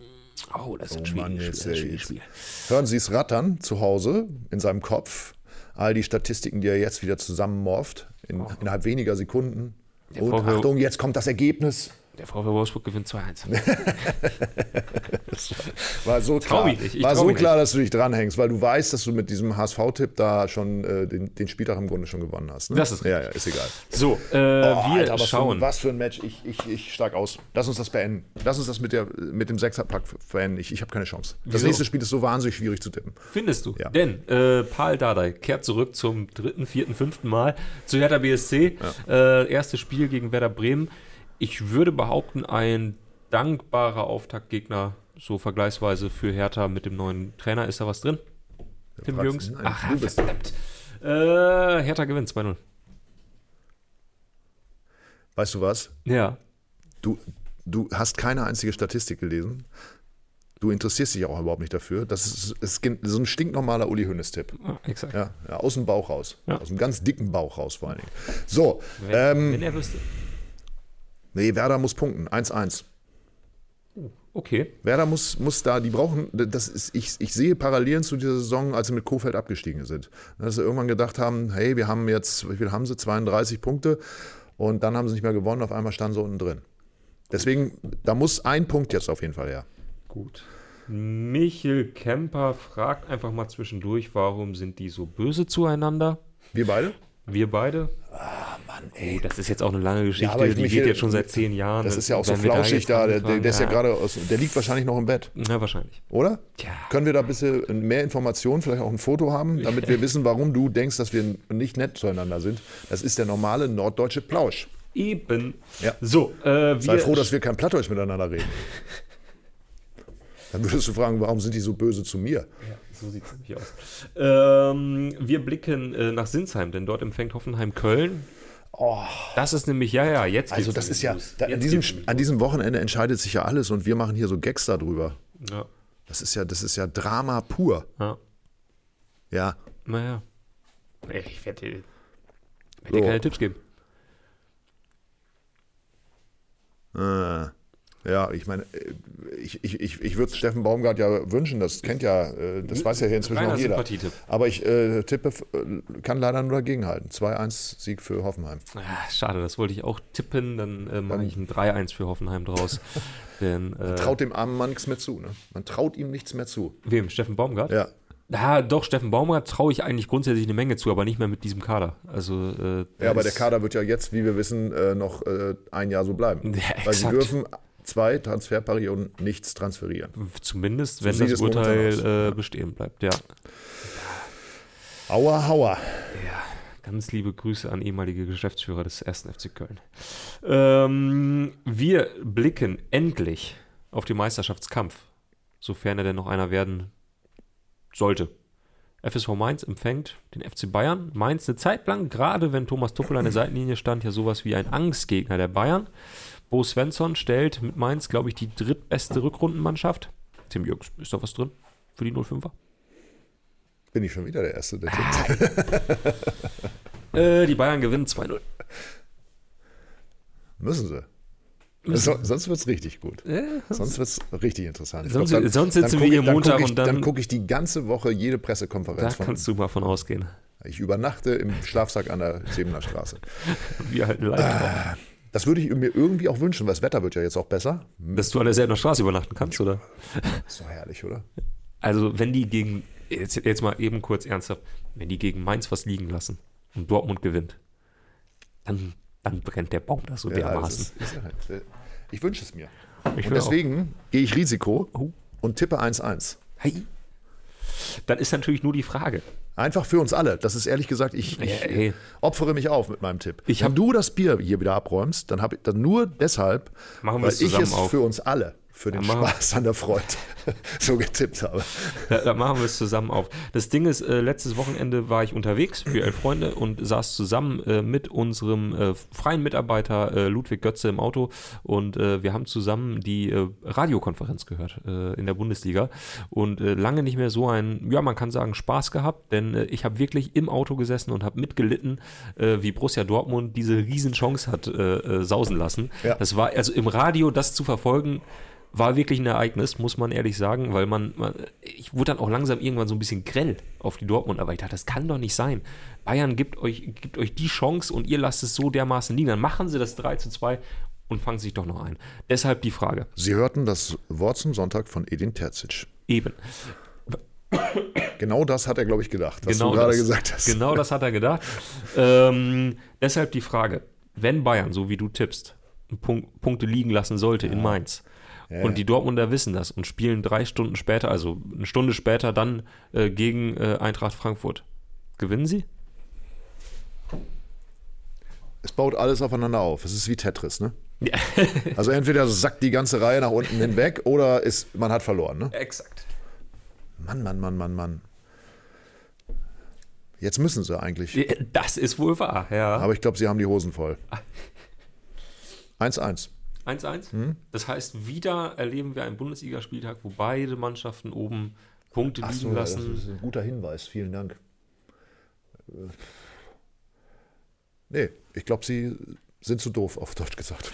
Oh, das ist ein Oh schwieriges Spiel. Spiel. hören Sie es rattern zu Hause in seinem Kopf. All die Statistiken, die er jetzt wieder zusammenmorft, in, innerhalb weniger Sekunden. Der Und Achtung, jetzt kommt das Ergebnis. Der VfL Wolfsburg gewinnt 2-1. War so klar, nicht, ich war so klar dass du dich dranhängst, weil du weißt, dass du mit diesem HSV-Tipp da schon äh, den, den Spieltag im Grunde schon gewonnen hast. Ne? Das ist ja, ja, ist egal. So, äh, wir Oh, Alter, was Für, schauen. ein- was für ein Match. Ich, ich, ich steig aus. Lass uns das beenden. Lass uns das mit, der, mit dem Sechserpack beenden. Ich, ich habe keine Chance. Das Wieso? nächste Spiel ist so wahnsinnig schwierig zu tippen. Findest du? Ja. Denn äh, Paul Dardai kehrt zurück zum dritten, vierten, fünften Mal zu Hertha BSC. Äh, erstes Spiel gegen Werder Bremen. Ich würde behaupten, ein dankbarer Auftaktgegner, so vergleichsweise für Hertha mit dem neuen Trainer. Ist da was drin? Tim Jürgens? nein, Ach, du verdammt. Äh, Hertha gewinnt 2-0. Weißt du was? Ja. Du, du hast keine einzige Statistik gelesen. Du interessierst dich auch überhaupt nicht dafür. Das ist, ist so ein stinknormaler Uli Hoeneß-Tipp. Ah, exakt. Ja, ja, aus dem Bauch raus. Ja. Aus dem ganz dicken Bauch raus vor allen Dingen. So, Wenn, ähm, wenn er wüsste. Nee, Werder muss punkten. 1-1. Okay. Werder muss, muss da, die brauchen, das ist, ich, ich sehe Parallelen zu dieser Saison, als sie mit Kofeld abgestiegen sind. Dass sie irgendwann gedacht haben, hey, wir haben jetzt, wie viel haben sie? 32 Punkte und dann haben sie nicht mehr gewonnen, auf einmal standen sie unten drin. Deswegen, da muss ein Punkt jetzt auf jeden Fall her. Gut. Michel Kemper fragt einfach mal zwischendurch, warum sind die so böse zueinander? Wir beide? Wir beide? Mann, ey. Oh, das ist jetzt auch eine lange Geschichte, ich die geht jetzt schon seit zehn Jahren. Das ist ja auch so flauschig da. Der, der, der ist ja gerade aus, der liegt wahrscheinlich noch im Bett, Ja, wahrscheinlich. oder? Tja. Können wir da ein bisschen mehr Informationen, vielleicht auch ein Foto haben, damit wir wissen, warum du denkst, dass wir nicht nett zueinander sind? Das ist der normale norddeutsche Plausch. Eben. Ja. So, äh, Sei froh, dass wir kein Plattdeutsch miteinander reden. Dann würdest du fragen, warum sind die so böse zu mir? So sieht es nämlich aus. Ähm, wir blicken äh, nach Sinsheim, denn dort empfängt Hoffenheim Köln. Das ist nämlich, ja, ja, jetzt Oh. Also das ist ja, da, an, diesem, an diesem Wochenende entscheidet sich ja alles und wir machen hier so Gags darüber. Ja, Das ist ja, das ist ja Drama pur. ja. Ja, Naja. Ich werde dir, werd So. dir keine Tipps geben. Äh, ja, ich meine, äh, ich, ich, ich, ich würde Steffen Baumgart ja wünschen, das kennt ja, äh, das weiß ja hier inzwischen auch jeder. Aber ich äh, tippe, äh, kann leider nur dagegenhalten. 2-1 Sieg für Hoffenheim. Ah, schade, das wollte ich auch tippen. Dann äh, mache ich ein 3-1 für Hoffenheim draus. denn, äh, Traut dem armen Mann nichts mehr zu. Ne? Man traut ihm nichts mehr zu. wem? Steffen Baumgart? Ja. Ja, doch, Steffen Baumgart traue ich eigentlich grundsätzlich eine Menge zu, aber nicht mehr mit diesem Kader. Also, äh, Ja, aber der Kader wird ja jetzt, wie wir wissen, äh, noch äh, ein Jahr so bleiben. Ja, Weil sie exakt. dürfen zwei Transferperioden nichts transferieren. Zumindest, wenn sieht das. Urteil äh, bestehen bleibt, ja. Aua, hauer. Ganz liebe Grüße an ehemalige Geschäftsführer des 1. FC Köln. Ähm, wir blicken endlich auf den Meisterschaftskampf, sofern er denn noch einer werden sollte. FSV Mainz empfängt den FC Bayern. Mainz eine Zeit lang, gerade wenn Thomas Tuchel an der Seitenlinie stand, ja sowas wie ein Angstgegner der Bayern. Bo Svensson stellt mit Mainz, glaube ich, die drittbeste Rückrundenmannschaft. Tim Jürgens, ist da was drin für die 05er? Bin ich schon wieder der Erste, der Ah. Äh, die Bayern gewinnen 2-0. Müssen sie. So, sonst wird es richtig gut. Sonst wird es richtig interessant. Sonst- glaub, sonst sitzen wir hier dann Montag ich, und dann- gucke ich die ganze Woche jede Da Pressekonferenz von. kannst du mal von ausgehen. Ich übernachte im Schlafsack an der Sebener Straße. Wir halten live. Das würde ich mir irgendwie auch wünschen, weil das Wetter wird ja jetzt auch besser. Dass du an derselben Straße übernachten kannst, oder? Ist doch herrlich, oder? Also, wenn die gegen, jetzt, jetzt mal eben kurz ernsthaft, wenn die gegen Mainz was liegen lassen und Dortmund gewinnt, dann, dann brennt der Baum da so Ja, das dermaßen. ist, ist ja halt, äh, ich wünsche es mir. Ich Und will auch. deswegen gehe ich Risiko Oh. und tippe 1-1. Hey. Dann ist natürlich nur die Frage. Einfach für uns alle. Das ist ehrlich gesagt, ich, ich Ja, ey. opfere mich auf mit meinem Tipp. Ich Wenn du das Bier hier wieder abräumst, dann habe ich dann nur deshalb, Machen weil ich es auf. für uns alle, für den Spaß an der Freude so getippt habe. Da, da machen wir es zusammen auf. Das Ding ist, äh, letztes Wochenende war ich unterwegs für elf Freunde und saß zusammen äh, mit unserem äh, freien Mitarbeiter äh, Ludwig Götze im Auto und äh, wir haben zusammen die äh, Radiokonferenz gehört in der Bundesliga und lange nicht mehr so ein, ja man kann sagen, Spaß gehabt, denn ich habe wirklich im Auto gesessen und habe mitgelitten, wie Borussia Dortmund diese Riesenchance hat sausen lassen. Ja. Das war, also im Radio das zu verfolgen, war wirklich ein Ereignis, muss man ehrlich sagen, weil man, man, ich wurde dann auch langsam irgendwann so ein bisschen grell auf die Dortmund, aber ich dachte, das kann doch nicht sein. Bayern gibt euch, gibt euch die Chance und ihr lasst es so dermaßen liegen. Dann machen sie das 3 zu 2 und fangen sich doch noch ein. Deshalb die Frage. Sie hörten das Wort zum Sonntag von Edin Terzic. Eben. Genau das hat er, glaube ich, gedacht, was genau du gerade das, gesagt hast. Genau das hat er gedacht. ähm, deshalb die Frage, wenn Bayern, so wie du tippst, Punk Punkte liegen lassen sollte in Mainz Ja, und die Dortmunder wissen das und spielen drei Stunden später, also eine Stunde später dann äh, gegen äh, Eintracht Frankfurt, gewinnen sie? Es baut alles aufeinander auf. Es ist wie Tetris, ne? Ja. Also entweder sackt die ganze Reihe nach unten hinweg oder ist, man hat verloren, ne? Exakt. Mann, Mann, Mann, Mann, Mann. Jetzt müssen sie eigentlich. Das ist wohl wahr, ja. Aber ich glaube, sie haben die Hosen voll. 1-1. 1-1. Hm? Das heißt, wieder erleben wir einen Bundesligaspieltag, wo beide Mannschaften oben Punkte Ach liegen so, das lassen. ist ein guter Hinweis. Vielen Dank. Äh, Nee, ich glaube, sie sind zu doof, auf Deutsch gesagt.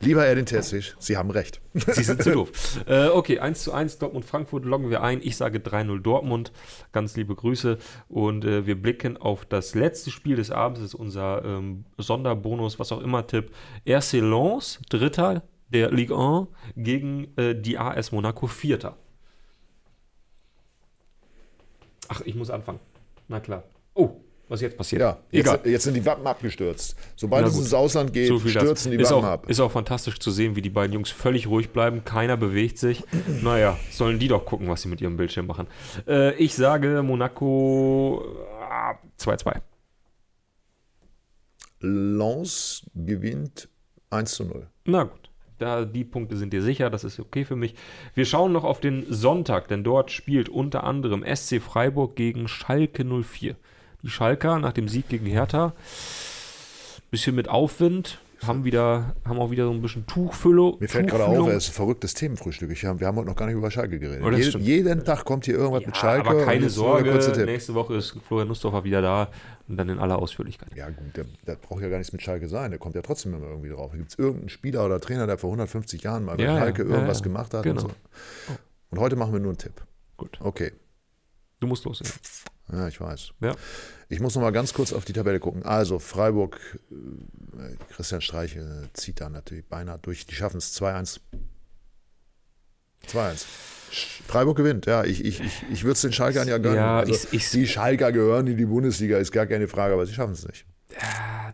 Lieber Erdin Terzic, Sie haben recht. Sie sind zu doof. Äh, okay, 1 zu 1 Dortmund-Frankfurt loggen wir ein. Ich sage 3-0 Dortmund. Ganz liebe Grüße. Und äh, wir blicken auf das letzte Spiel des Abends. Das ist unser ähm, Sonderbonus, was auch immer Tipp. RC Lens, Dritter der Ligue 1 gegen äh, die AS Monaco, Vierter. Ach, ich muss anfangen. Na klar. Oh, was jetzt passiert. Ja, jetzt, egal. jetzt sind die Wappen abgestürzt. Sobald es ins Ausland geht, So viel das. stürzen die ist Wappen auch, ab. Ist auch fantastisch zu sehen, wie die beiden Jungs völlig ruhig bleiben. Keiner bewegt sich. Naja, sollen die doch gucken, was sie mit ihrem Bildschirm machen. Äh, ich sage Monaco ah, 2-2. Lens gewinnt 1 zu 0. Na gut. Da, die Punkte sind dir sicher, das ist okay für mich. Wir schauen noch auf den Sonntag, denn dort spielt unter anderem SC Freiburg gegen Schalke 04. Die Schalker nach dem Sieg gegen Hertha, bisschen mit Aufwind, haben, wieder, haben auch wieder so ein bisschen Tuchfüllung. Mir fällt gerade auf, es ist ein verrücktes Themenfrühstück. Ich wir haben heute noch gar nicht über Schalke geredet. Oh, stimmt. jeden Tag kommt hier irgendwas Ja, mit Schalke. aber keine Sorge, nächste Woche ist Florian Nussdorfer wieder da und dann in aller Ausführlichkeit. Ja, gut, der, der braucht ja gar nichts mit Schalke sein. Der kommt ja trotzdem immer irgendwie drauf. Gibt es irgendeinen Spieler oder Trainer, der vor 150 Jahren mal bei Ja, ja, Schalke ja, irgendwas gemacht hat? Genau. Und, so. und heute machen wir nur einen Tipp. Gut. Okay. Du musst loslegen. Ja, ich weiß. Ja. Ich muss noch mal ganz kurz auf die Tabelle gucken. Also, Freiburg, äh, Christian Streich zieht da natürlich beinahe durch. Die schaffen es 2-1. 2-1. Sch- Freiburg gewinnt, ja. Ich, ich, ich, ich würde es den Schalkern ja gönnen. Ja, also, ich- ich- die Schalker gehören in die Bundesliga, ist gar keine Frage, aber sie schaffen es nicht.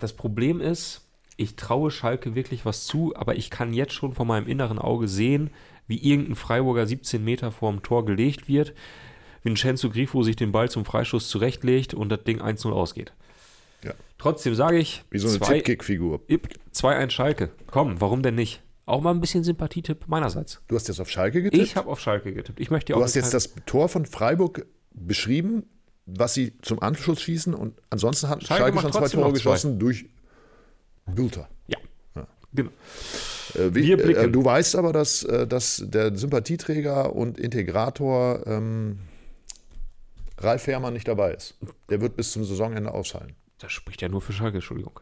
Das Problem ist, ich traue Schalke wirklich was zu, aber ich kann jetzt schon vor meinem inneren Auge sehen, wie irgendein Freiburger 17 Meter vorm Tor gelegt wird, Vincenzo Grifo sich den Ball zum Freischuss zurechtlegt und das Ding 1-0 ausgeht. Ja. Trotzdem sage ich, Wie so eine Tippkick-Figur. Ip, 2-1 Schalke. Komm, warum denn nicht? Auch mal ein bisschen Sympathietipp meinerseits. Du hast jetzt auf Schalke getippt? Ich habe auf Schalke getippt. Ich möchte du hast jetzt das Tor von Freiburg beschrieben, was sie zum Anschluss schießen und ansonsten hat Schalke Schalke, schon zwei Tore zwei. geschossen durch Bülter. Ja. Genau. Äh, wie, Wir blicken. äh, du weißt aber, dass, äh, dass der Sympathieträger und Integrator ähm, Ralf Fährmann nicht dabei ist. Der wird bis zum Saisonende ausfallen. Das spricht ja nur für Schalke, Entschuldigung.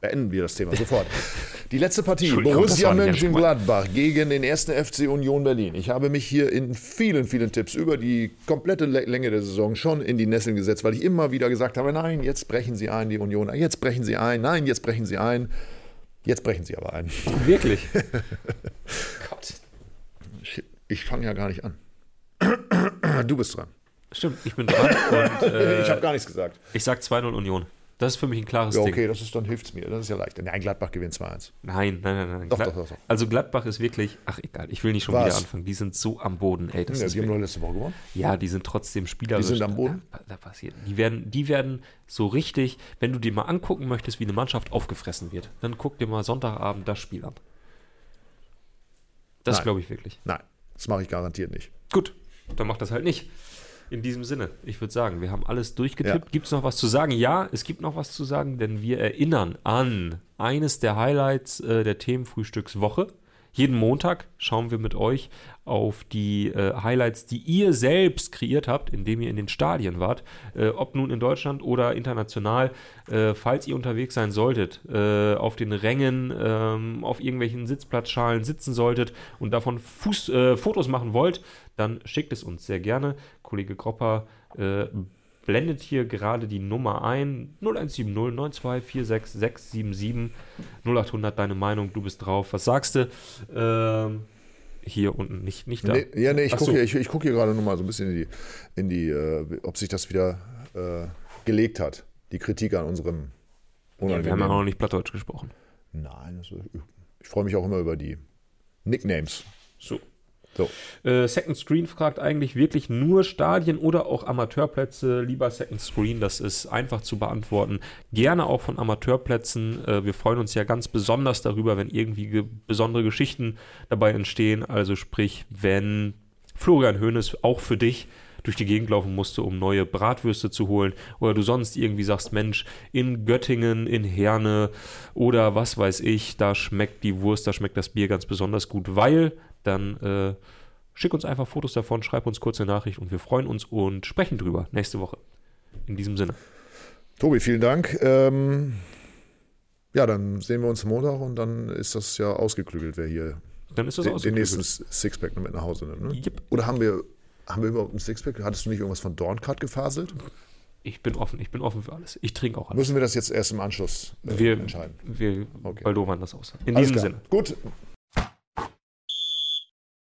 Beenden wir das Thema sofort. Die letzte Partie, Borussia Mönchengladbach gegen den ersten FC Union Berlin. Ich habe mich hier in vielen, vielen Tipps über die komplette Lä- Länge der Saison schon in die Nesseln gesetzt, weil ich immer wieder gesagt habe, nein, jetzt brechen sie ein, die Union, jetzt brechen sie ein, nein, jetzt brechen sie ein. Jetzt brechen sie aber ein. Wirklich? Gott. Ich fange ja gar nicht an. Du bist dran. Stimmt, ich bin dran und äh, ich habe gar nichts gesagt. ich sag 2-0 Union. Das ist für mich ein klares Ja, Ding. okay, das ist, dann hilft es mir. Das ist ja leicht. Nein, Gladbach gewinnt 2-1. Nein, nein, nein, nein. Doch, Glad- doch, doch, doch. Also Gladbach ist wirklich, ach egal, ich will nicht schon Was? wieder anfangen. Die sind so am Boden, ey. Das Ja, ist die haben nur letzte Woche gewonnen. ja, die sind trotzdem spielerisch. Die sind am Boden? Da, da passiert. Die werden, die werden so richtig, wenn du dir mal angucken möchtest, wie eine Mannschaft aufgefressen wird, dann guck dir mal Sonntagabend das Spiel an. Das glaube ich wirklich. Nein, das mache ich garantiert nicht. Gut, dann mach das halt nicht. In diesem Sinne, ich würde sagen, wir haben alles durchgetippt. Ja. Gibt es noch was zu sagen? Ja, es gibt noch was zu sagen, denn wir erinnern an eines der Highlights äh, der Themenfrühstückswoche. Jeden Montag schauen wir mit euch auf die äh, Highlights, die ihr selbst kreiert habt, indem ihr in den Stadien wart. Äh, ob nun in Deutschland oder international. Äh, falls ihr unterwegs sein solltet, äh, auf den Rängen, ähm, auf irgendwelchen Sitzplatzschalen sitzen solltet und davon Fuß, äh, Fotos machen wollt, dann schickt es uns sehr gerne. Kollege Gropper äh, blendet hier gerade die Nummer ein. 0170 9246 677 0800 deine Meinung, du bist drauf. Was sagst du? Ähm, hier unten, nicht, nicht da. Nee, ja, nee, ich gucke so. hier, ich, ich guck hier gerade noch mal so ein bisschen in die, in die äh, ob sich das wieder äh, gelegt hat. Die Kritik an unserem Ja, wir haben ja noch nicht Plattdeutsch gesprochen. Nein, das, ich freue mich auch immer über die Nicknames. So. So. Äh, Second Screen fragt eigentlich wirklich nur Stadien oder auch Amateurplätze. Lieber Second Screen, das ist einfach zu beantworten. Gerne auch von Amateurplätzen. Äh, wir freuen uns ja ganz besonders darüber, wenn irgendwie ge besondere Geschichten dabei entstehen. Also sprich, wenn Florian Hoeneß auch für dich durch die Gegend laufen musste, um neue Bratwürste zu holen. Oder du sonst irgendwie sagst, Mensch, in Göttingen, in Herne oder was weiß ich, da schmeckt die Wurst, da schmeckt das Bier ganz besonders gut, weil dann äh, schick uns einfach Fotos davon, schreib uns kurze Nachricht und wir freuen uns und sprechen drüber nächste Woche. In diesem Sinne. Tobi, vielen Dank. Ähm, ja, dann sehen wir uns Montag und dann ist das ja ausgeklügelt, wer hier Dann ist das den, den nächsten Sixpack mit nach Hause nimmt. Ne? Yep. Oder haben wir, haben wir überhaupt ein Sixpack? Hattest du nicht irgendwas von Dorncard gefaselt? Ich bin offen, ich bin offen für alles. Ich trinke auch alles. Müssen wir das jetzt erst im Anschluss äh, Wir, entscheiden? wir Okay. baldowern das aus. In Alles diesem klar. Sinne. Gut,